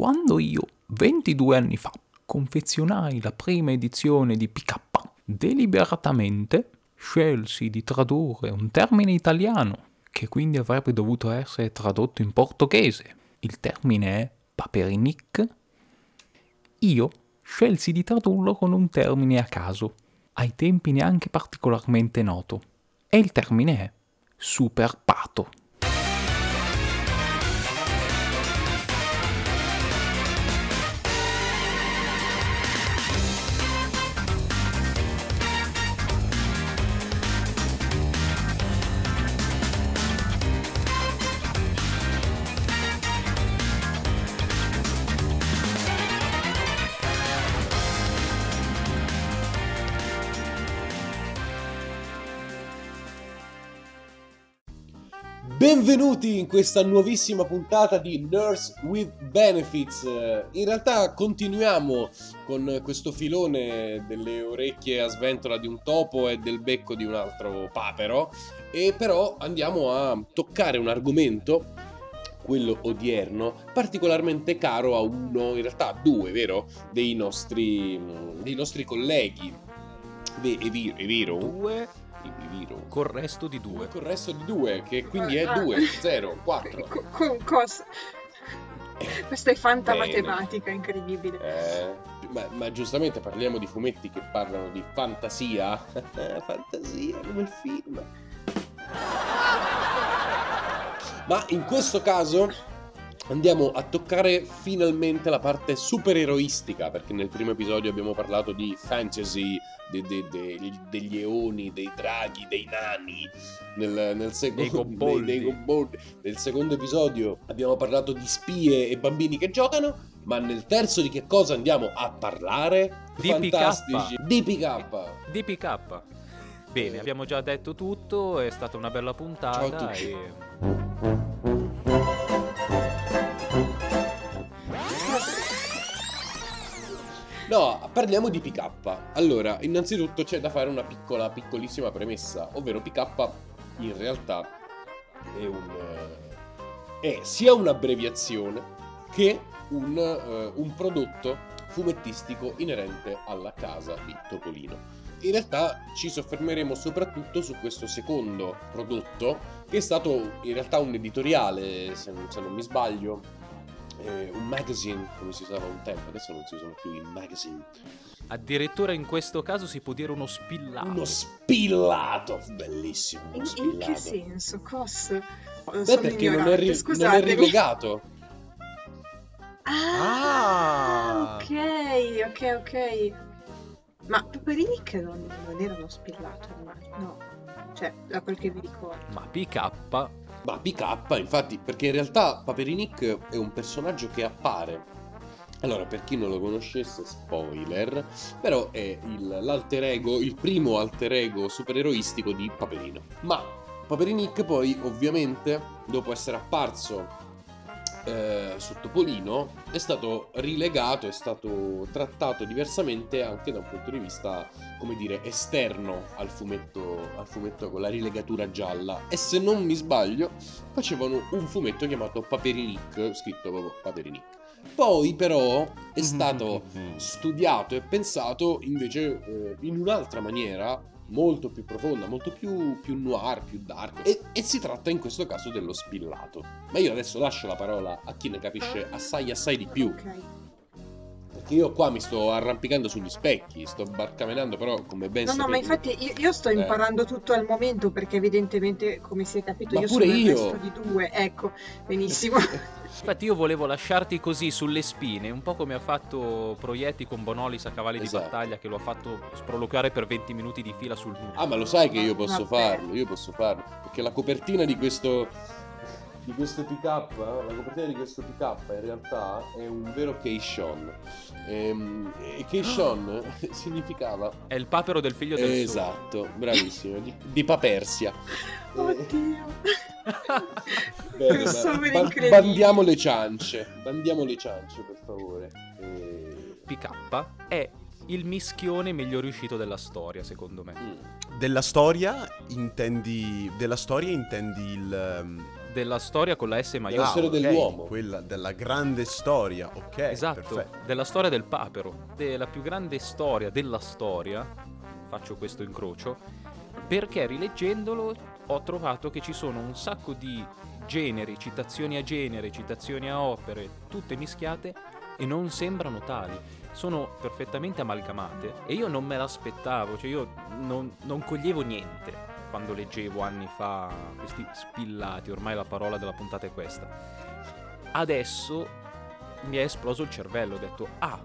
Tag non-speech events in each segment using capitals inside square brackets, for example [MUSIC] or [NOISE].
Quando io, 22 anni fa, confezionai la prima edizione di PK, deliberatamente scelsi di tradurre un termine italiano che quindi avrebbe dovuto essere tradotto in portoghese. Il termine è paperinic. Io scelsi di tradurlo con un termine a caso, ai tempi neanche particolarmente noto, e il termine è superpato. Benvenuti in questa nuovissima puntata di Nurse with Benefits. In realtà continuiamo con questo filone delle orecchie a sventola di un topo e del becco di un altro papero e però andiamo a toccare un argomento quello odierno, particolarmente caro a uno, in realtà a due, vero? Dei nostri, dei nostri colleghi. È, vero, è Due Col resto di 2. Col resto di 2, che quindi è 2, 0, 4. Con cosa? Questa è fantamatematica incredibile. Eh, ma, ma, giustamente parliamo di fumetti che parlano di fantasia. [LAUGHS] fantasia come il film. Ma in questo caso andiamo a toccare finalmente la parte supereroistica, perché nel primo episodio abbiamo parlato di fantasy, de, de, de, degli eoni, dei draghi, dei nani. Nel, nel secondo, dei, [LAUGHS] dei. Nel secondo episodio abbiamo parlato di spie e bambini che giocano. Ma nel terzo di che cosa andiamo a parlare? Di Fantastici. DPK. DPK. Bene, eh. abbiamo già detto tutto, è stata una bella puntata. Ciao a tutti. E... No, parliamo di PK. Allora, innanzitutto c'è da fare una piccola, piccolissima premessa, ovvero PK in realtà è un... Eh, è sia un'abbreviazione che un, uh, un prodotto fumettistico inerente alla casa di Topolino. In realtà ci soffermeremo soprattutto su questo secondo prodotto, che è stato in realtà un editoriale, se non, se non mi sbaglio, eh, un magazine come si usava un tempo, adesso non si usano più i magazine. Addirittura in questo caso si può dire uno spillato. Uno spillato, bellissimo. Uno in, spillato. in che senso? Cos? Beh, perché non è, ri- non è, rilegato. Ah, ah, ok, ok, ok. Ma Paperini che non, non era uno spillato, no. Cioè, da quel che mi ricordo. Ma PK ma PK, infatti, perché in realtà Paperinic è un personaggio che appare. Allora, per chi non lo conoscesse, spoiler, però è il, l'alter ego, il primo alter ego supereroistico di Paperino. Ma Paperinic poi, ovviamente, dopo essere apparso eh, su Topolino è stato rilegato, è stato trattato diversamente anche da un punto di vista, come dire, esterno al fumetto, al fumetto con la rilegatura gialla. E se non mi sbaglio, facevano un fumetto chiamato Paperinic, scritto proprio Paperinic. Poi però è [LAUGHS] stato studiato e pensato invece eh, in un'altra maniera molto più profonda, molto più, più noir, più dark. E, e, si tratta in questo caso dello spillato. Ma io adesso lascio la parola a chi ne capisce assai assai di più. Okay. Perché io qua mi sto arrampicando sugli specchi, sto barcamenando, però come ben No, sapete... no, ma infatti io, io sto imparando eh. tutto al momento perché evidentemente, come si è capito, ma io sono io. il resto di due. Ecco, benissimo. [LAUGHS] Infatti io volevo lasciarti così sulle spine, un po' come ha fatto Proietti con Bonolis a cavalli esatto. di battaglia che lo ha fatto sproloquiare per 20 minuti di fila sul muro. Ah, ma lo sai che io posso Vabbè. farlo, io posso farlo, perché la copertina di questo di questo pick up, la copertina di questo pick up in realtà è un vero Keishon. Ehm, e, e Keishon [LAUGHS] significava... È il papero del figlio del Esatto, sole. bravissimo, di, di Papersia. [LAUGHS] Oddio. [LAUGHS] Bene, ba- bandiamo le ciance, bandiamo le ciance per favore. E... PK è il mischione meglio riuscito della storia, secondo me. Mm. Della storia intendi, della storia intendi il, um, della storia con la S La maiuscola. storia Ah, ok, dell'uomo. Quella della grande storia, ok. Esatto, Perfetto. della storia del papero, della più grande storia della storia, faccio questo incrocio, perché rileggendolo ho trovato che ci sono un sacco di generi, citazioni a genere, citazioni a opere, tutte mischiate e non sembrano tali, sono perfettamente amalgamate e io non me l'aspettavo, cioè io non, non coglievo niente quando leggevo anni fa questi spillati, ormai la parola della puntata è questa. Adesso mi è esploso il cervello, ho detto, ah,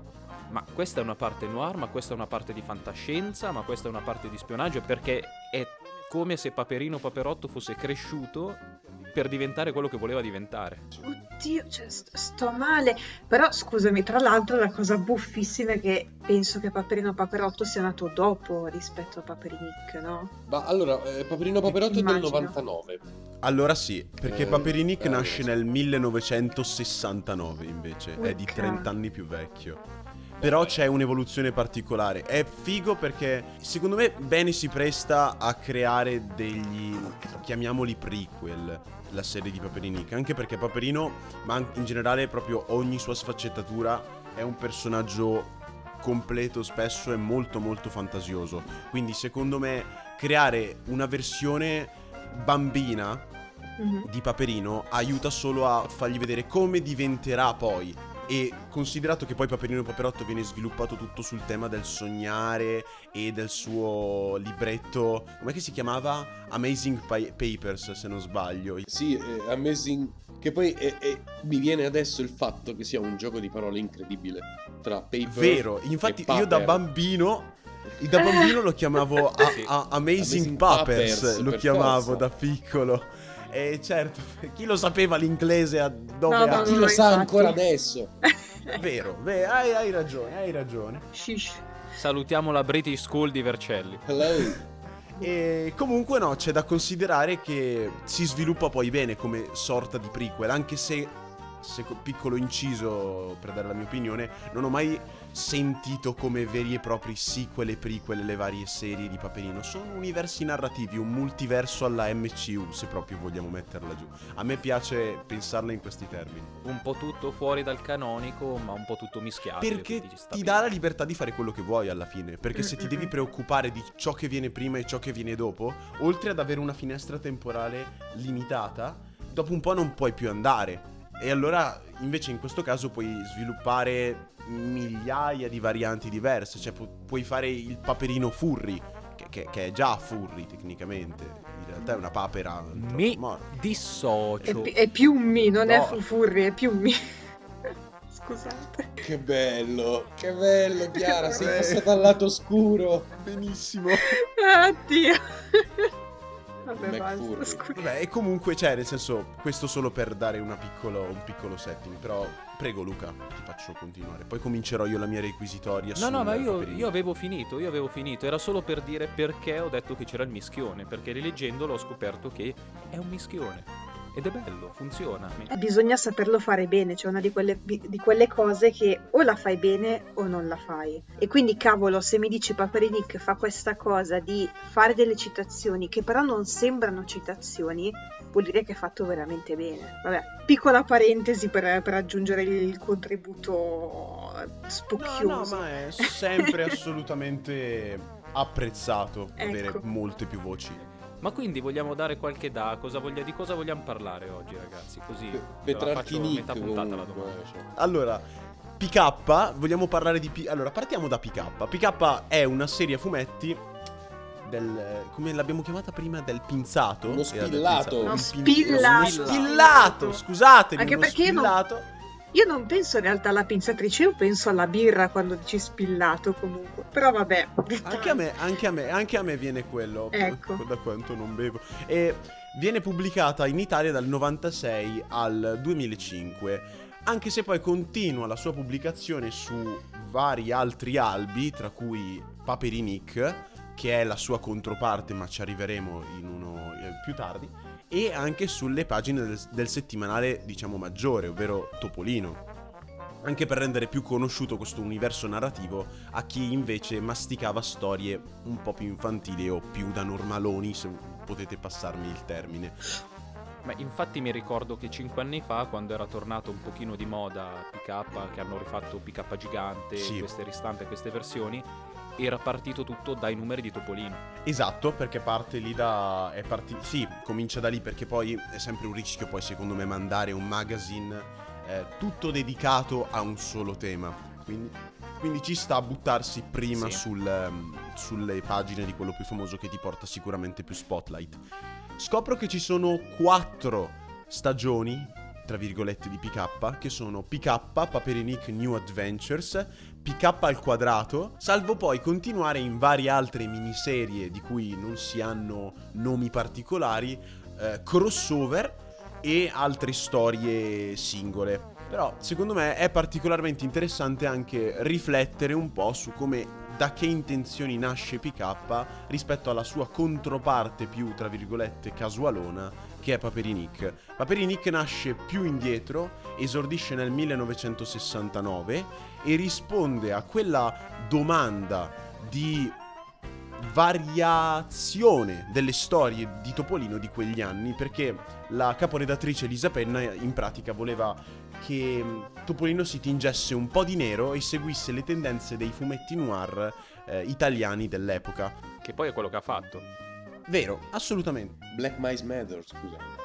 ma questa è una parte noir, ma questa è una parte di fantascienza, ma questa è una parte di spionaggio, perché è come se Paperino Paperotto fosse cresciuto per diventare quello che voleva diventare. Oddio, cioè, st- sto male. Però scusami, tra l'altro la cosa buffissima è che penso che Paperino Paperotto sia nato dopo rispetto a Paperinic, no? Ma allora, eh, Paperino Paperotto è del Immagino. 99. Allora sì, perché Eh, Paperinic eh, nasce nel 1969 invece, è di Urca. 30 anni più vecchio. Però c'è un'evoluzione particolare. È figo perché secondo me bene si presta a creare degli chiamiamoli prequel la serie di Paperinic, anche perché Paperino, ma in generale proprio ogni sua sfaccettatura è un personaggio completo spesso e molto molto fantasioso. Quindi secondo me creare una versione bambina Mhm. di Paperino aiuta solo a fargli vedere come diventerà poi. E considerato che poi Paperino Paperotto viene sviluppato tutto sul tema del sognare e del suo libretto, com'è che si chiamava? Amazing Pa- Papers, se non sbaglio. Sì, eh, Amazing. Che poi è- è- mi viene adesso il fatto che sia un gioco di parole incredibile tra paper Vero, e infatti paper. io da bambino da bambino lo chiamavo [LAUGHS] a- a- Amazing Amazing Papers, Papers, lo chiamavo forza. da piccolo. E certo, [LAUGHS] chi lo sapeva l'inglese a dove No, ha- no, Chi lo sa infatti. ancora adesso? [LAUGHS] Vero, beh, hai, hai ragione, hai ragione. Shish. Salutiamo la British School di Vercelli. Hello. [LAUGHS] E comunque no, c'è da considerare che si sviluppa poi bene come sorta di prequel, anche se, se co- piccolo inciso per dare la mia opinione, non ho mai sentito come veri e propri sequel e prequel le varie serie di Paperino. Sono universi narrativi, un multiverso alla MCU, se proprio vogliamo metterla giù. A me piace pensarla in questi termini. Un po' tutto fuori dal canonico, ma un po' tutto mischiato. Perché ti bene. dà la libertà di fare quello che vuoi alla fine. Perché se ti devi preoccupare di ciò che viene prima e ciò che viene dopo, oltre ad avere una finestra temporale limitata, dopo un po' non puoi più andare. E allora, invece, in questo caso puoi sviluppare migliaia di varianti diverse. Cioè, pu- puoi fare il paperino furry, che, che- che è già furry tecnicamente. In realtà è una papera Mi morta. È, dissocio. pi- è più un mi, non è No. furri, è più un mi. [LAUGHS] Scusate. Che bello, che bello, Chiara, sei passata al lato oscuro. Benissimo. [LAUGHS] Oddio. Vabbè, basta. Vabbè, e comunque, cioè, nel senso, questo solo per dare una piccolo, un piccolo setting. Però, prego, Luca, ti faccio continuare. Poi comincerò io la mia requisitoria. No, no, ma io, io avevo finito, io avevo finito. Era solo per dire perché ho detto che c'era il mischione. Perché rileggendolo ho scoperto che è un mischione. Ed è bello, funziona. Mi- Bisogna saperlo fare bene, cioè una di quelle, di quelle cose che o la fai bene o non la fai. E quindi, cavolo, se mi dici Paperinic fa questa cosa di fare delle citazioni che però non sembrano citazioni, vuol dire che è fatto veramente bene. Vabbè, piccola parentesi per, per aggiungere il contributo No, spocchioso. no, ma è sempre [LAUGHS] assolutamente apprezzato Ecco. avere molte più voci. Ma quindi vogliamo dare qualche da? Cosa voglia- di cosa vogliamo parlare oggi, ragazzi? Così Petrarchi metà puntata la domanda. cioè. Allora, PK, vogliamo parlare di... P- allora, partiamo da PK. PK è una serie a fumetti del... come l'abbiamo chiamata prima? Del pinzato? Del spillato. pinzato. Pin- spillato. Uno spillato, scusatemi, Anche perché io non- spillato. Io non penso in realtà alla pinzatrice, io penso alla birra quando dici spillato comunque. Però vabbè. Anche a me, anche a me, anche a me viene quello. Ecco. [LAUGHS] Da quanto non bevo. E viene pubblicata in Italia dal 96 al 2005. Anche se poi continua la sua pubblicazione su vari altri albi, tra cui Paperinic, che è la sua controparte, ma ci arriveremo in uno eh, più tardi, e anche sulle pagine del, del settimanale, diciamo, maggiore, ovvero Topolino anche per rendere più conosciuto questo universo narrativo a chi invece masticava storie un po' più infantili o più da normaloni, se potete passarmi il termine. Ma infatti mi ricordo che cinque anni fa, quando era tornato un pochino di moda PK, che hanno rifatto PK gigante, Sì. queste ristampe, queste versioni, era partito tutto dai numeri di Topolino. Esatto, perché parte lì da... È parti... Sì, comincia da lì perché poi è sempre un rischio poi secondo me mandare un magazine eh, tutto dedicato a un solo tema. Quindi, quindi ci sta a buttarsi prima Sì. sul, ehm, sulle pagine di quello più famoso che ti porta sicuramente più spotlight. Scopro che ci sono quattro stagioni, tra virgolette, di PK, che sono PK, Paperinic New Adventures, PK al quadrato, salvo poi continuare in varie altre miniserie di cui non si hanno nomi particolari, eh, crossover e altre storie singole. Però secondo me è particolarmente interessante anche riflettere un po' su come da che intenzioni nasce PK rispetto alla sua controparte più, tra virgolette, casualona che è Paperinic. Paperinic nasce più indietro, esordisce nel 1969 e risponde a quella domanda di variazione delle storie di Topolino di quegli anni perché la caporedattrice Elisa Penna in pratica voleva che mh, Topolino si tingesse un po' di nero e seguisse le tendenze dei fumetti noir eh, italiani dell'epoca. Che poi è quello che ha fatto. Vero, assolutamente. Black Mice Matter, scusa.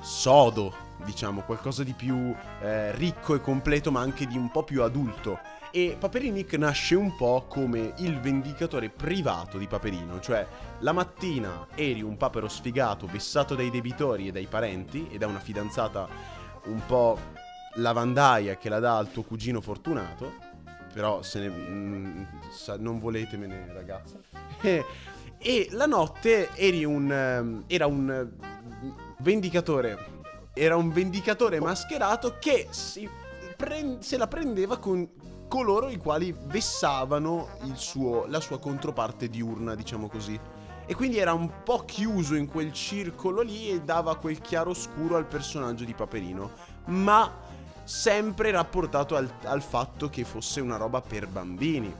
sodo, diciamo, qualcosa di più eh, ricco e completo, ma anche di un po' più adulto. E Paperinic nasce un po' come il vendicatore privato di Paperino, cioè la mattina eri un papero sfigato, vessato dai debitori e dai parenti e da una fidanzata un po' lavandaia che la dà al tuo cugino fortunato, però se ne, mm, sa- non voletemene ragazza. E, [LAUGHS] e la notte eri un, ehm, era un vendicatore, era un vendicatore mascherato che si pren- se la prendeva con coloro i quali vessavano suo- la sua controparte diurna, diciamo così. E quindi era un po' chiuso in quel circolo lì e dava quel chiaro scuro al personaggio di Paperino, ma sempre rapportato al, al fatto che fosse una roba per bambini.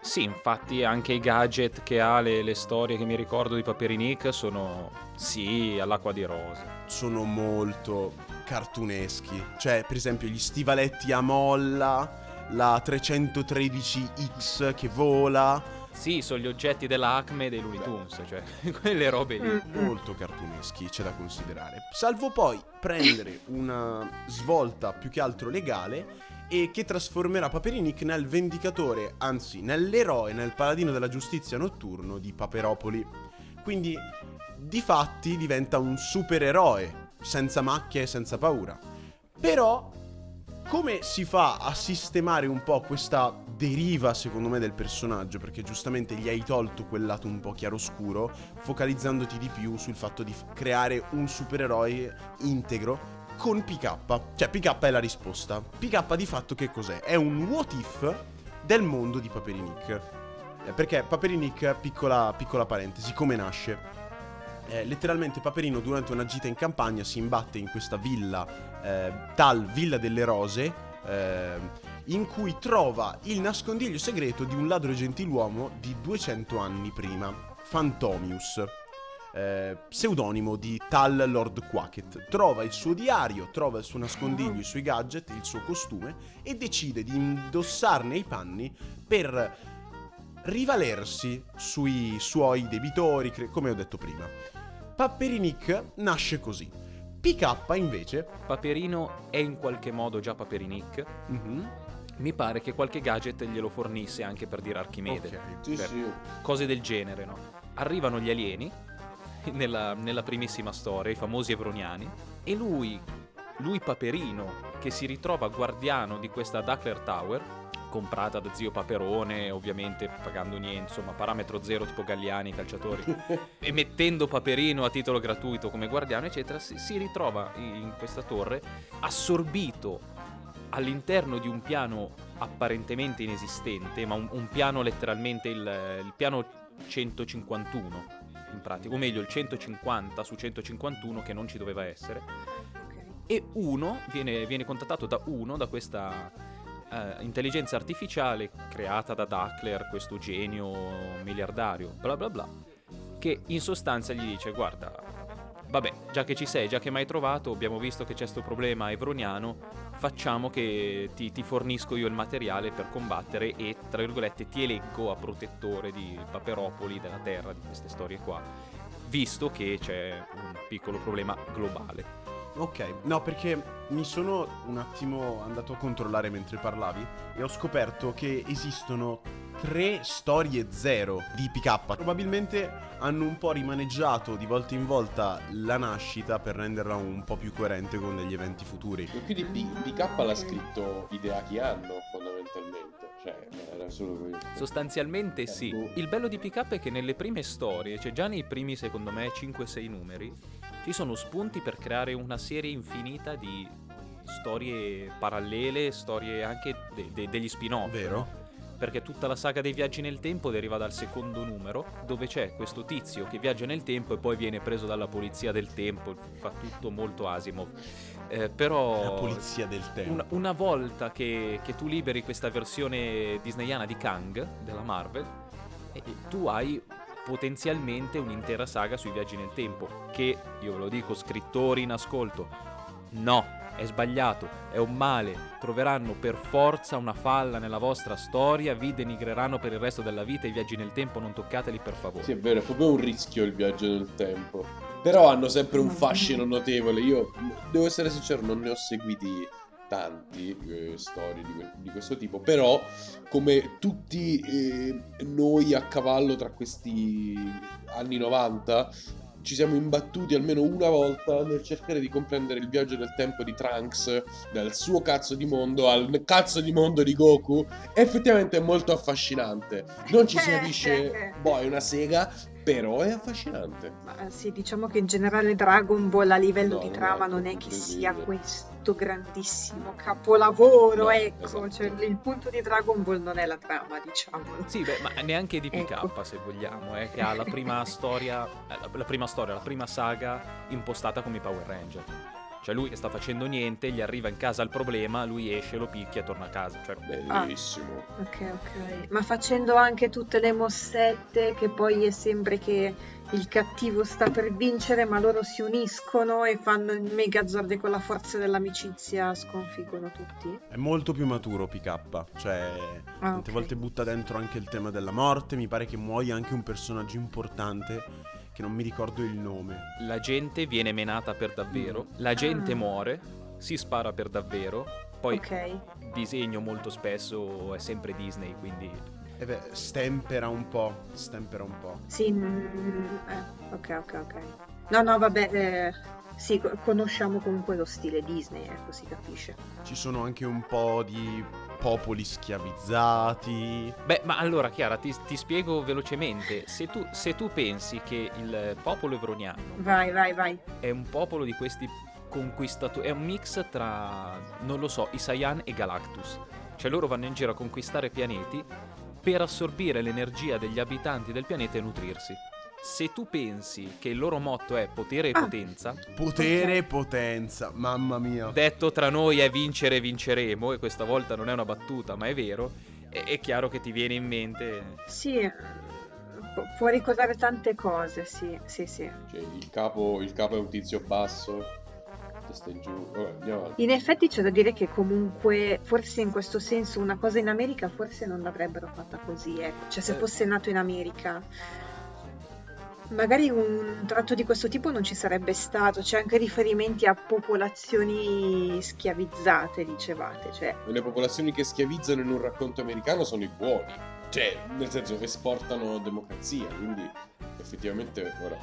Sì, infatti anche i gadget che ha, le, le storie che mi ricordo di Paperinic sono, sì, all'acqua di rose. Sono molto cartuneschi. Cioè, per esempio, gli stivaletti a molla, la 313X che vola. Sì, sono gli oggetti della Acme e dei Looney Tunes, cioè [LAUGHS] quelle robe lì. Mm. molto cartuneschi, c'è da considerare. Salvo poi prendere una svolta più che altro legale e che trasformerà Paperinic nel vendicatore, anzi nell'eroe, nel paladino della giustizia notturno di Paperopoli. Quindi, di fatti, diventa un supereroe, senza macchie e senza paura. Però, come si fa a sistemare un po' questa deriva, secondo me, del personaggio? Perché giustamente gli hai tolto quel lato un po' chiaroscuro, focalizzandoti di più sul fatto di creare un supereroe integro con PK. Cioè, PK è la risposta. PK di fatto che cos'è? È un what if del mondo di Paperinic. Eh, Perché Paperinic, piccola, piccola parentesi, come nasce? Eh, letteralmente Paperino durante una gita in campagna si imbatte in questa villa, eh, tal Villa delle Rose, eh, in cui trova il nascondiglio segreto di un ladro gentiluomo di 200 anni prima, Fantomius, eh, pseudonimo di tal Lord Quacket. Trova il suo diario, trova il suo nascondiglio, i suoi gadget, il suo costume e decide di indossarne i panni per rivalersi sui suoi debitori, cre- come ho detto prima. Paperinic nasce così. PK invece Paperino è in qualche modo già Paperinic. mhm, Mi pare che qualche gadget glielo fornisse anche per dire Archimede. ok. Sì, Per- sì. Cose del genere, no? Arrivano gli alieni, nella, nella primissima storia, i famosi evroniani, e lui, lui Paperino, che si ritrova guardiano di questa Duckler Tower, comprata da zio Paperone, ovviamente pagando niente, insomma, parametro zero tipo Galliani, calciatori, [LAUGHS] e mettendo Paperino a titolo gratuito come guardiano, eccetera, si, si ritrova in questa torre assorbito all'interno di un piano apparentemente inesistente, ma un, un piano letteralmente il, il piano 151 in pratica, o meglio il 150 su 151 che non ci doveva essere. E uno viene, viene contattato da uno, da questa uh, intelligenza artificiale creata da Duckler, questo genio miliardario, bla bla bla, che in sostanza gli dice guarda, vabbè, già che ci sei, già che mi hai trovato, abbiamo visto che c'è questo problema evroniano, facciamo che ti, ti, fornisco io il materiale per combattere e, tra virgolette, ti eleggo a protettore di Paperopoli, della Terra, di queste storie qua, visto che c'è un piccolo problema globale. Ok, no perché mi sono un attimo andato a controllare mentre parlavi e ho scoperto che esistono tre storie zero di PK. Probabilmente hanno un po' rimaneggiato di volta in volta la nascita per renderla un po' più coerente con degli eventi futuri. E quindi P- PK l'ha scritto Hideaki Anno fondamentalmente. Cioè, era solo lui. Sostanzialmente sì. boh. Il bello di PK è che nelle prime storie, cioè già nei primi secondo me 5-6 numeri, ci sono spunti per creare una serie infinita di storie parallele, storie anche de- de- degli spin-off. Vero? Perché tutta la saga dei viaggi nel tempo deriva dal secondo numero, dove c'è questo tizio che viaggia nel tempo e poi viene preso dalla polizia del tempo, fa tutto molto Asimov. Eh, però La polizia del tempo. una, una volta che, che tu liberi questa versione disneyana di Kang della Marvel, tu hai potenzialmente un'intera saga sui viaggi nel tempo. Che io ve lo dico, scrittori in ascolto, no, è sbagliato, è un male. Troveranno per forza una falla nella vostra storia, vi denigreranno per il resto della vita. I viaggi nel tempo non toccateli per favore. Sì, è vero, è proprio un rischio il viaggio nel tempo. Però hanno sempre un fascino notevole. Io devo essere sincero, non ne ho seguiti tanti eh, storie di, que- di questo tipo. Però, come tutti eh, noi a cavallo tra questi anni 90, ci siamo imbattuti almeno una volta nel cercare di comprendere il viaggio del tempo di Trunks dal suo cazzo di mondo al cazzo di mondo di Goku. Effettivamente è molto affascinante. Non ci si capisce, boh, è una sega, però è affascinante. Ma sì, diciamo che in generale Dragon Ball a livello No, di trama no, non è che sia questo grandissimo capolavoro, No, ecco, esatto. cioè, il punto di Dragon Ball non è la trama, diciamo. Sì, beh, ma neanche di PK Ecco. se vogliamo, eh, che ha la prima [LAUGHS] storia, eh, la, la prima storia, la prima saga impostata come i Power Ranger. Cioè lui che sta facendo niente, gli arriva in casa il problema, lui esce, lo picchia e torna a casa. Cioè, Bellissimo. Ok, ok. Ma facendo anche tutte le mossette che poi è sempre che il cattivo sta per vincere, ma loro si uniscono e fanno il Megazord e con la forza dell'amicizia sconfiggono tutti. È molto più maturo PK, cioè Ah, tante ok. volte butta dentro anche il tema della morte, mi pare che muoia anche un personaggio importante che non mi ricordo il nome. la gente viene menata per davvero, la gente Ah. muore, si spara per davvero, poi Ok. disegno molto spesso è sempre Disney, quindi E beh, stempera un po', stempera un po'. Sì, mm, eh, ok, ok, ok. No, no, vabbè, eh, sì, co- conosciamo comunque lo stile Disney, ecco, si capisce. Ci sono anche un po' di popoli schiavizzati. Beh, ma allora Chiara, ti, ti spiego velocemente. Se tu, se tu pensi che il popolo evroniano Vai, vai, vai. è un popolo di questi conquistatori, è un mix tra, non lo so, i Saiyan e Galactus. Cioè loro vanno in giro a conquistare pianeti per assorbire l'energia degli abitanti del pianeta e nutrirsi. Se tu pensi che il loro motto è potere e Ah. potenza, Potere e potenza, mamma mia. detto tra noi è vincere e vinceremo, e questa volta non è una battuta, ma è vero, è, è chiaro che ti viene in mente Sì, pu- può ricordare tante cose, sì, sì, sì. Cioè, il capo, il capo è un tizio basso, testa in giù. Vabbè, andiamo avanti. In effetti c'è da dire che comunque, forse in questo senso, una cosa in America forse non l'avrebbero fatta così, ecco. Cioè se Eh. fosse nato in America, magari un tratto di questo tipo non ci sarebbe stato. C'è anche riferimenti a popolazioni schiavizzate, dicevate. Cioè, Le popolazioni che schiavizzano in un racconto americano sono i buoni. Cioè, nel senso, esportano democrazia, quindi effettivamente ora...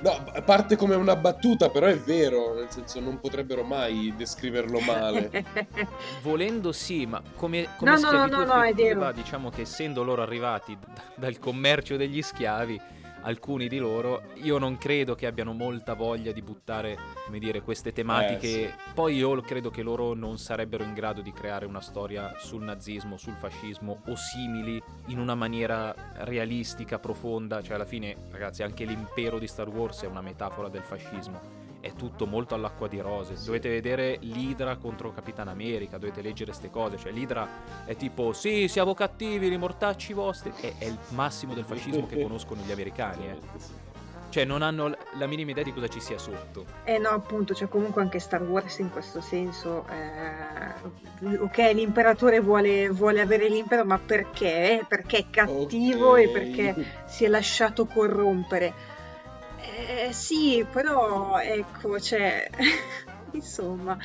No, parte come una battuta, però è vero, nel senso non potrebbero mai descriverlo male. [LAUGHS] Volendo sì, ma come, come No, no, no, schiavitù no, no, è vero. diciamo che essendo loro arrivati d- dal commercio degli schiavi, alcuni di loro, io non credo che abbiano molta voglia di buttare, come dire, queste tematiche. Eh, Poi io credo che loro non sarebbero in grado di creare una storia sul nazismo, sul fascismo o simili in una maniera realistica, profonda. Cioè, alla fine, ragazzi, anche l'impero di Star Wars è una metafora del fascismo. È tutto molto all'acqua di rose. Dovete vedere l'Idra contro Capitan America, dovete leggere queste cose. Cioè, l'Idra è tipo, sì, siamo cattivi, i mortacci vostri. È, è il massimo del fascismo che [LAUGHS] conoscono gli americani, eh. Cioè, non hanno la minima idea di cosa ci sia sotto. Eh no, appunto, cioè comunque anche Star Wars in questo senso, eh, ok, l'imperatore vuole, vuole avere l'impero, ma perché? Perché è cattivo Ok. e perché si è lasciato corrompere. Eh, sì, però ecco, cioè, [LAUGHS] insomma,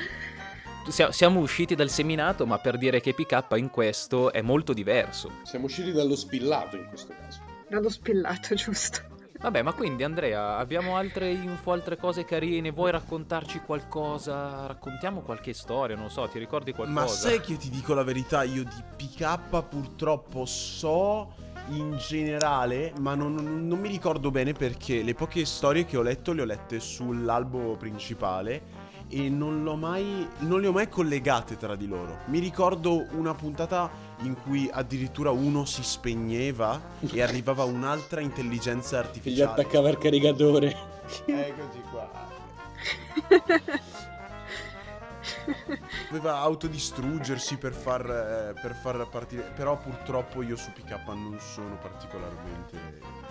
Sia- Siamo usciti dal seminato, ma per dire che PK in questo è molto diverso. Siamo usciti dallo spillato in questo caso. dallo spillato, giusto? Vabbè, ma quindi Andrea, abbiamo altre info, altre cose carine? Vuoi raccontarci qualcosa? Raccontiamo qualche storia, non so, ti ricordi qualcosa? Ma sai che ti dico la verità, io di PK purtroppo so in generale, ma non, non- non mi ricordo bene perché le poche storie che ho letto le ho lette sull'albo principale e non, l'ho mai, non le ho mai collegate tra di loro. Mi ricordo una puntata in cui addirittura uno si spegneva e arrivava un'altra intelligenza Che gli artificiale. attaccava il caricatore. Eccoci qua. [LAUGHS] Doveva autodistruggersi per far, eh, per far partire. Però purtroppo io su PK non sono particolarmente.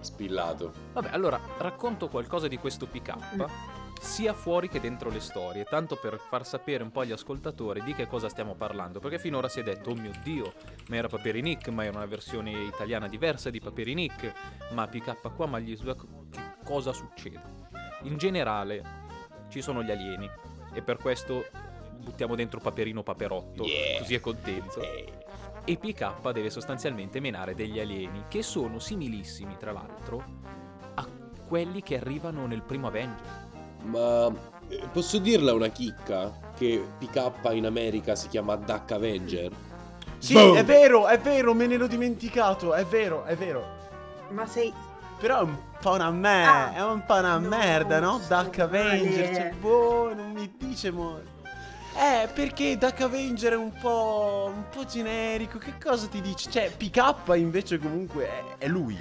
Spillato. Vabbè, allora racconto qualcosa di questo PK, sia fuori che dentro le storie, tanto per far sapere un po' agli ascoltatori di che cosa stiamo parlando, perché finora si è detto, oh mio dio, ma era Paperinik, ma era una versione italiana diversa di Paperinik, ma PK qua, ma gli che cosa succede? In generale ci sono gli alieni e per questo buttiamo dentro Paperino Paperotto, Yeah. così è contento. E PK deve sostanzialmente menare degli alieni che sono similissimi, tra l'altro, a quelli che arrivano nel primo Avenger. Ma eh, posso dirla una chicca? Che PK in America si chiama Duck Avenger? Sì, Boom! è vero, è vero, me ne l'ho dimenticato. È vero, è vero. Ma sei... Però è un po' una merda. Ah. è un po' una No, merda, no? Duck Avenger. Cioè, boh, non mi dice mo. Eh, perché Duck Avenger è un po'. un po' generico. Che cosa ti dice? Cioè, PK invece comunque è, è lui.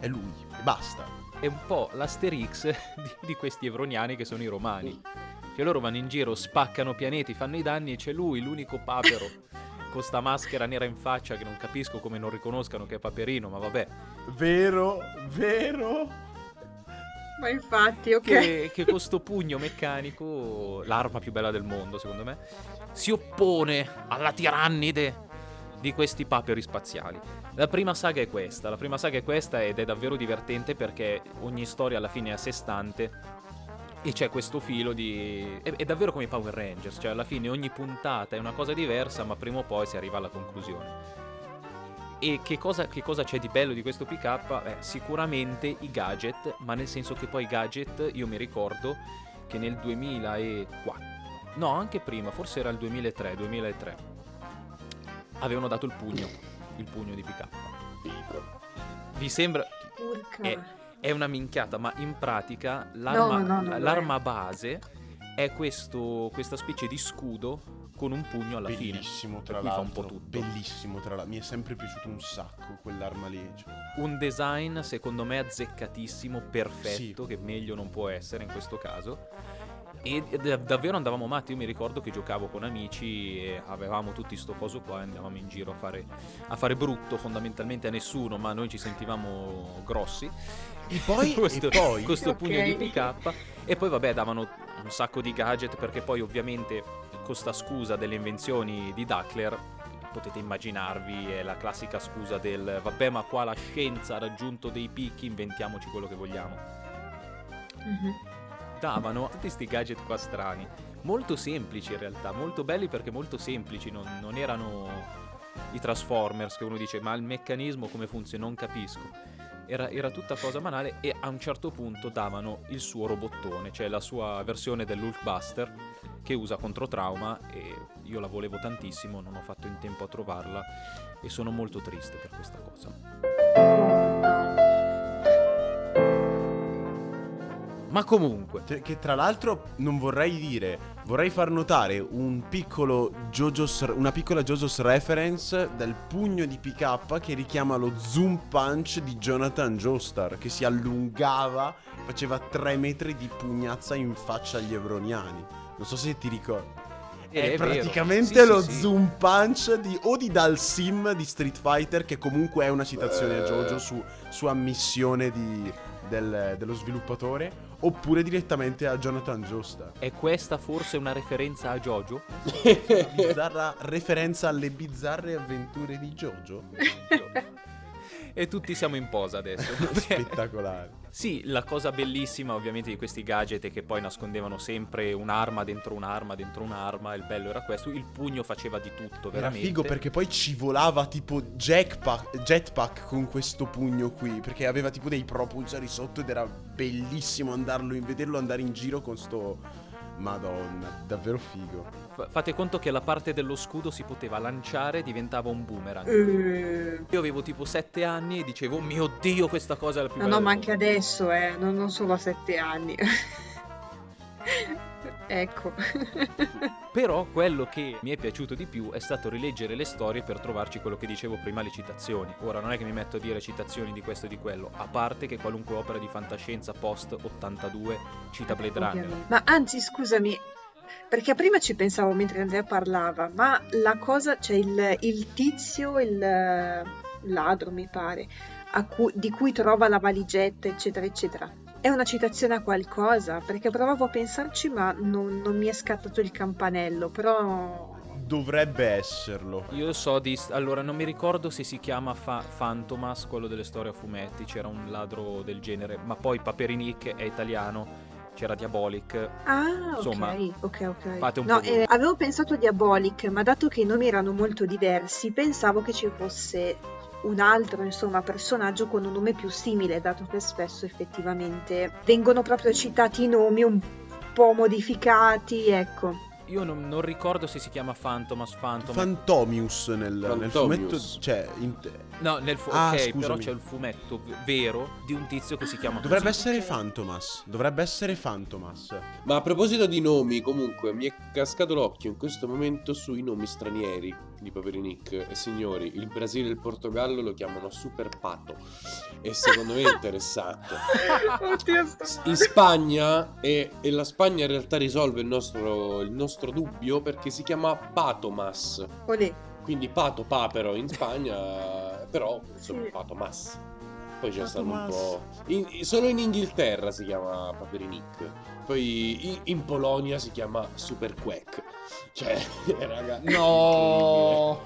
È lui. E basta. È un po' l'Asterix [LAUGHS] di, di questi evroniani che sono i romani. Che loro vanno in giro, spaccano pianeti, fanno i danni e c'è lui, l'unico papero, [LAUGHS] con sta maschera nera in faccia che non capisco come non riconoscano che è Paperino, ma vabbè. Vero, vero. Ma infatti, ok. che, che con sto pugno meccanico, l'arma più bella del mondo secondo me, si oppone alla tirannide di questi paperi spaziali. La prima saga è questa, la prima saga è questa ed è davvero divertente perché ogni storia alla fine è a sé stante e c'è questo filo di... è, è davvero come i Power Rangers, cioè alla fine ogni puntata è una cosa diversa ma prima o poi si arriva alla conclusione. E che cosa, che cosa c'è di bello di questo PK? Beh, sicuramente i gadget, ma nel senso che poi i gadget, io mi ricordo che nel 2004, no anche prima, forse era il 2003-2003, avevano dato il pugno, il pugno di PK. Fico. Vi sembra... Urca. È, una minchiata, ma in pratica l'arma, No, no, no, no, l'arma base è questo, questa specie di scudo con un pugno alla fine. Bellissimo, tra Per cui fa l'altro. un po' tutto. Bellissimo, tra l'altro. Mi è sempre piaciuto un sacco quell'arma lì. cioè. un design secondo me azzeccatissimo, perfetto, Sì. che meglio non può essere in questo caso. E d- davvero andavamo matti, io mi ricordo che giocavo con amici e avevamo tutti sto coso qua e andavamo in giro a fare, a fare brutto fondamentalmente a nessuno, ma noi ci sentivamo grossi. E poi, [LAUGHS] questo, e poi? questo Ok. pugno di PK e poi vabbè davano un sacco di gadget perché poi ovviamente con sta scusa delle invenzioni di Duckler potete immaginarvi è la classica scusa del vabbè ma qua la scienza ha raggiunto dei picchi inventiamoci quello che vogliamo. Mhm. davano tutti questi gadget qua strani. Molto semplici in realtà. Molto belli perché molto semplici. Non, non erano i Transformers, che uno dice ma il meccanismo come funziona? Non capisco. Era, era tutta cosa banale e a un certo punto davano il suo robottone, cioè la sua versione dell'Hulkbuster che usa controtrauma e io la volevo tantissimo, non ho fatto in tempo a trovarla e sono molto triste per questa cosa. Ma comunque, Cioè, Che tra l'altro non vorrei dire, vorrei far notare un piccolo JoJo's, una piccola JoJo's reference del pugno di PK che richiama lo zoom punch di Jonathan Joestar che si allungava, faceva 3 metri di pugnazza in faccia agli evroniani. Non so se ti ricordi. Eh, È, è praticamente Sì, lo sì, sì. zoom punch di, o di Dalsim di Street Fighter, che comunque è una citazione a JoJo su, su ammissione di- del- dello sviluppatore, oppure direttamente a Jonathan Joestar. è questa forse una referenza a Jojo? Bizzarra referenza alle bizzarre avventure di JoJo. [LAUGHS] E tutti siamo in posa adesso. [LAUGHS] Spettacolare. Sì, la cosa bellissima ovviamente di questi gadget è che poi nascondevano sempre un'arma dentro un'arma dentro un'arma, il bello era questo, il pugno faceva di tutto, Era veramente. figo perché poi ci volava tipo jetpack, jetpack con questo pugno qui. Perché aveva tipo dei propulsori sotto ed era bellissimo andarlo in, vederlo andare in giro con sto. Madonna, davvero figo. Fa- Fate conto che la parte dello scudo si poteva lanciare e diventava un boomerang. Eh, Io avevo tipo 7 anni e dicevo, "Oh mio Dio, questa cosa è la più No, bella no, ma del anche mondo". adesso, eh, non, non solo a sette anni. [LAUGHS] ecco. [LAUGHS] Però quello che mi è piaciuto di più è stato rileggere le storie per trovarci quello che dicevo prima, le citazioni. Ora non è che mi metto a dire citazioni di questo e di quello, a parte che qualunque opera di fantascienza post 82 cita Blade Runner. Ma anzi, scusami, perché prima ci pensavo mentre Andrea parlava, ma la cosa, cioè il, il tizio, il eh, ladro mi pare, cui- di cui trova la valigetta, eccetera, eccetera. È una citazione a qualcosa, perché provavo a pensarci, ma non, non mi è scattato il campanello, però... Dovrebbe esserlo. Io so di... Allora, non mi ricordo se si chiama Fa- Fantomas, quello delle storie a fumetti, c'era un ladro del genere, ma poi Paperinic è italiano, c'era Diabolic. Ah, Insomma, ok, ok, ok. fate un no, po' eh, avevo pensato a Diabolic, ma dato che i nomi erano molto diversi, pensavo che ci fosse un altro, insomma, personaggio con un nome più simile, dato che spesso effettivamente vengono proprio citati i nomi un po' modificati, ecco. Io non, non ricordo se si chiama Fantomas, Phantom. Fantomius nel, nel Fantomius. fumetto. Cioè, in- no, nel fu- Ah, ok, scusami. però c'è il fumetto v- vero di un tizio che si chiama dovrebbe così. essere ok. Fantomas. Dovrebbe essere Fantomas. Ma a proposito di nomi, comunque, mi è cascato l'occhio in questo momento sui nomi stranieri di Paperinic. E signori, il Brasile e il Portogallo lo chiamano Super Pato. E secondo me è interessante. [LAUGHS] In Spagna, e, e la Spagna in realtà risolve il nostro, il nostro dubbio perché si chiama Patomas. Olè. Quindi Pato Papero in Spagna, [LAUGHS] però insomma Sì. Patomas. Poi c'è stato un Patomas. po'. in- solo in Inghilterra si chiama Paperinic. Poi in, in Polonia si chiama Super Quack. Cioè, [LAUGHS] raga. No!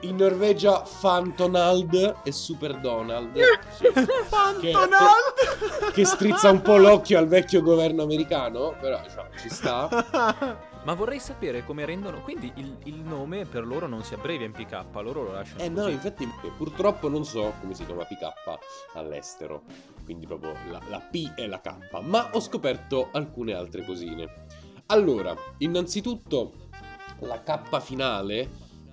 In Norvegia Fantonald e Super Donald. Sì. Fantonald! Che strizza un po' l'occhio al vecchio governo americano, però cioè, ci sta. [LAUGHS] Ma vorrei sapere come rendono. Quindi il, il nome per loro non si abbrevia in PK, loro lo lasciano. Eh no, così. infatti eh, purtroppo non so come si chiama PK all'estero, quindi proprio la, la P e la K, ma ho scoperto alcune altre cosine. Allora, innanzitutto la K finale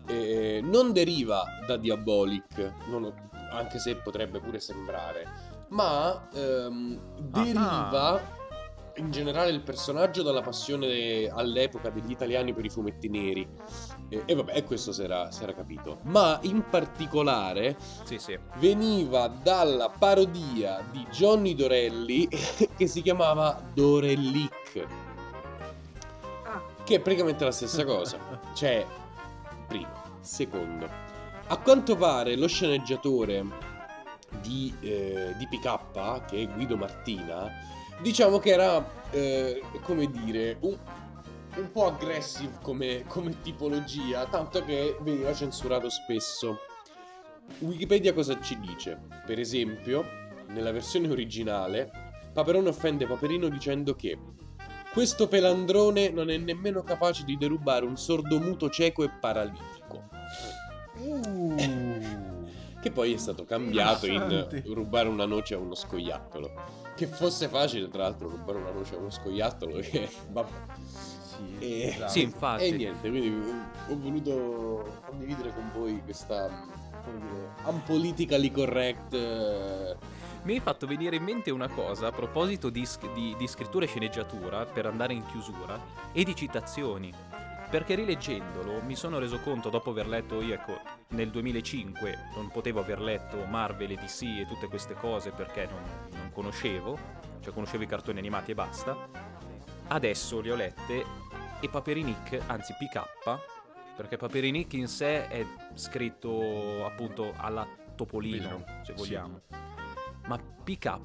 eh, non deriva da Diabolic, ho- anche se potrebbe pure sembrare, ma ehm, deriva in generale il personaggio dalla passione all'epoca degli italiani per i fumetti neri. E, e vabbè, questo si era, si era capito. Ma in particolare Sì, sì. veniva dalla parodia di Johnny Dorelli [LAUGHS] che si chiamava Dorellic, Ah, che è praticamente la stessa cosa. Cioè, primo, secondo. A quanto pare lo sceneggiatore di, eh, di PK, che è Guido Martina, diciamo che era, eh, come dire, un, un po' aggressive come, come tipologia, tanto che veniva censurato spesso. Wikipedia cosa ci dice? Per esempio, nella versione originale, Paperone offende Paperino dicendo che questo pelandrone non è nemmeno capace di derubare un sordomuto cieco e paralitico. Uh. Che poi è stato cambiato in rubare una noce a uno scoiattolo. Che fosse facile, tra l'altro, rubare una noce a uno scoiattolo. Che, vabbè. Sì, E, esatto. Sì, infatti. E niente, quindi ho voluto condividere con voi questa, come dire, unpolitically correct. eh, Mi hai fatto venire in mente una cosa a proposito di, di- di scrittura e sceneggiatura per andare in chiusura e di citazioni. Perché rileggendolo mi sono reso conto dopo aver letto, io ecco, nel 2005 non potevo aver letto Marvel e DC e tutte queste cose perché non, non conoscevo, cioè conoscevo i cartoni animati e basta. Adesso le ho lette e Paperinik, anzi PK, perché Paperinik in sé è scritto appunto alla Topolino, Vero, se sì. vogliamo. Ma PK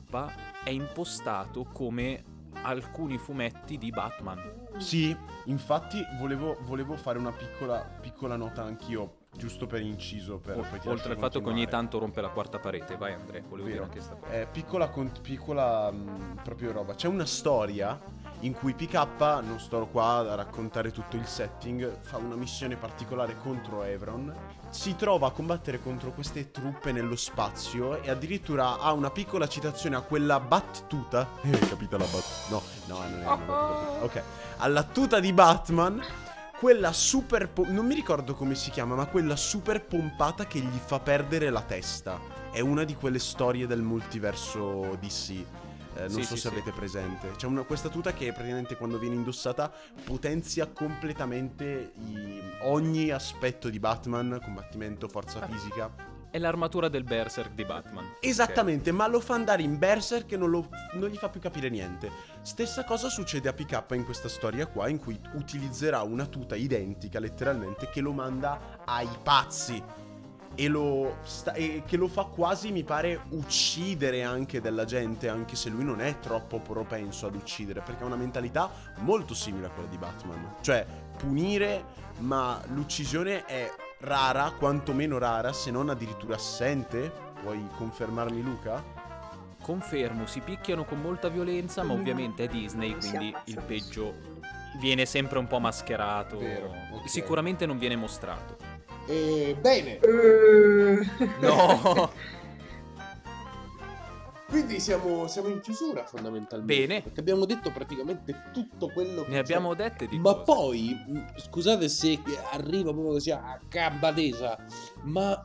è impostato come alcuni fumetti di Batman. Sì, infatti volevo, volevo fare una piccola, piccola nota anch'io, giusto per inciso. Per O- oltre al fatto che ogni tanto rompe la quarta parete. Vai Andrea, volevo dire Vero. anche questa cosa. Eh, piccola, con- piccola mh, proprio roba. C'è una storia in cui PK, non sto qua a raccontare tutto il setting, fa una missione particolare contro Evron. Si trova a combattere contro queste truppe nello spazio e addirittura ha una piccola citazione a quella battuta. Eh, capita la battuta? No, no, non è una battuta. Ok. Alla tuta di Batman. Quella super. po- non mi ricordo come si chiama, ma quella super pompata che gli fa perdere la testa. È una di quelle storie del multiverso DC. Eh, non Sì, so sì, se sì. avete presente. C'è una, questa tuta che praticamente quando viene indossata potenzia completamente i- ogni aspetto di Batman, combattimento, forza Ah. fisica. È l'armatura del Berserk di Batman. Esattamente, ma lo fa andare in Berserk e non, lo- non gli fa più capire niente. Stessa cosa succede a PK in questa storia qua, in cui utilizzerà una tuta identica, letteralmente, che lo manda ai pazzi. E, lo sta- e che lo fa quasi, mi pare, uccidere anche della gente, anche se lui non è troppo propenso ad uccidere, perché ha una mentalità molto simile a quella di Batman. Cioè, punire, ma l'uccisione è rara, quantomeno rara, se non addirittura assente. Puoi confermarmi, Luca? Confermo, si picchiano con molta violenza, ma Mm. ovviamente è Disney, quindi il peggio viene sempre un po' mascherato. Vero, ok. Sicuramente non viene mostrato. E bene, Eh, No! [LAUGHS] quindi siamo, siamo in chiusura fondamentalmente. Bene. Perché abbiamo detto praticamente tutto quello che ne c'è. abbiamo dette di Ma cose. poi, scusate se arriva proprio così a gamba tesa, ma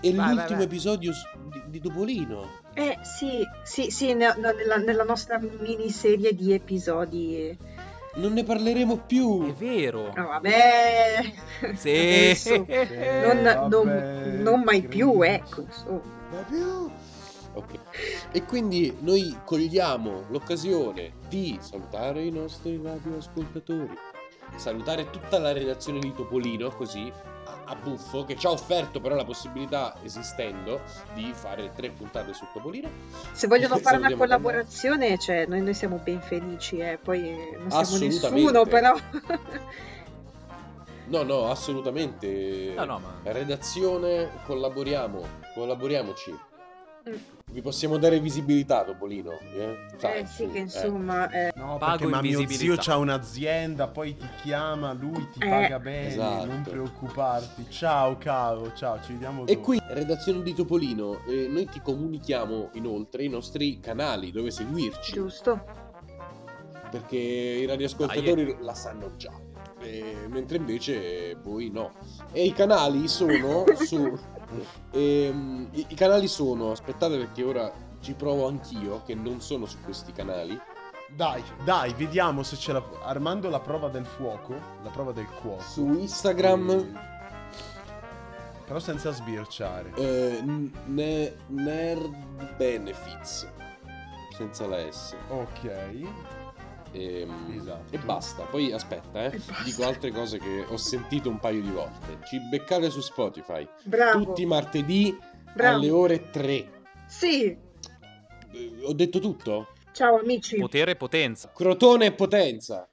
è Vai, vai, l'ultimo vai. episodio s- di, di Topolino. eh sì, sì, sì, nella, nella nostra miniserie di episodi. Non ne parleremo più. È vero. No, vabbè. Sì. [LAUGHS] Adesso, non, Eh, non- vabbè, non mai più, ecco. insomma. Ma più. Ok. E quindi noi cogliamo l'occasione di salutare i nostri radioascoltatori, salutare tutta la redazione di Topolino, così a, buffo, che ci ha offerto però la possibilità, esistendo, di fare tre puntate su Topolino. Se vogliono [LAUGHS] fare una collaborazione, cioè, noi, noi siamo ben felici, eh. poi non siamo nessuno, però. No, no, assolutamente. No, no, ma... Redazione, collaboriamo, collaboriamoci. Mm. Vi possiamo dare visibilità, Topolino. Eh, Eh sì, che eh. insomma. eh, No, Pago perché ma mio zio c'ha un'azienda, poi ti chiama, lui ti Eh. paga bene, Esatto. non preoccuparti. Ciao caro, ciao, ci vediamo E dopo. qui, redazione di Topolino, eh, noi ti comunichiamo inoltre i nostri canali dove seguirci, giusto. perché i radioascoltatori la sanno già, eh, mentre invece voi no. E i canali sono [LAUGHS] su... ehm, i, I canali sono, aspettate perché ora ci provo anch'io, che non sono su questi canali. Dai, dai, vediamo se ce la Armando la prova del fuoco, la prova del cuoco. Su Instagram... Eh, Però senza sbirciare. Eh, ne- Nerd Benefits senza la S Ok. Ehm, Esatto. e basta poi aspetta eh E basta. dico altre cose che ho sentito un paio di volte ci beccate su Spotify Bravo. tutti i martedì bravo. alle ore 3 Sì. Eh, ho detto tutto Ciao amici. Potere e potenza. Crotone e potenza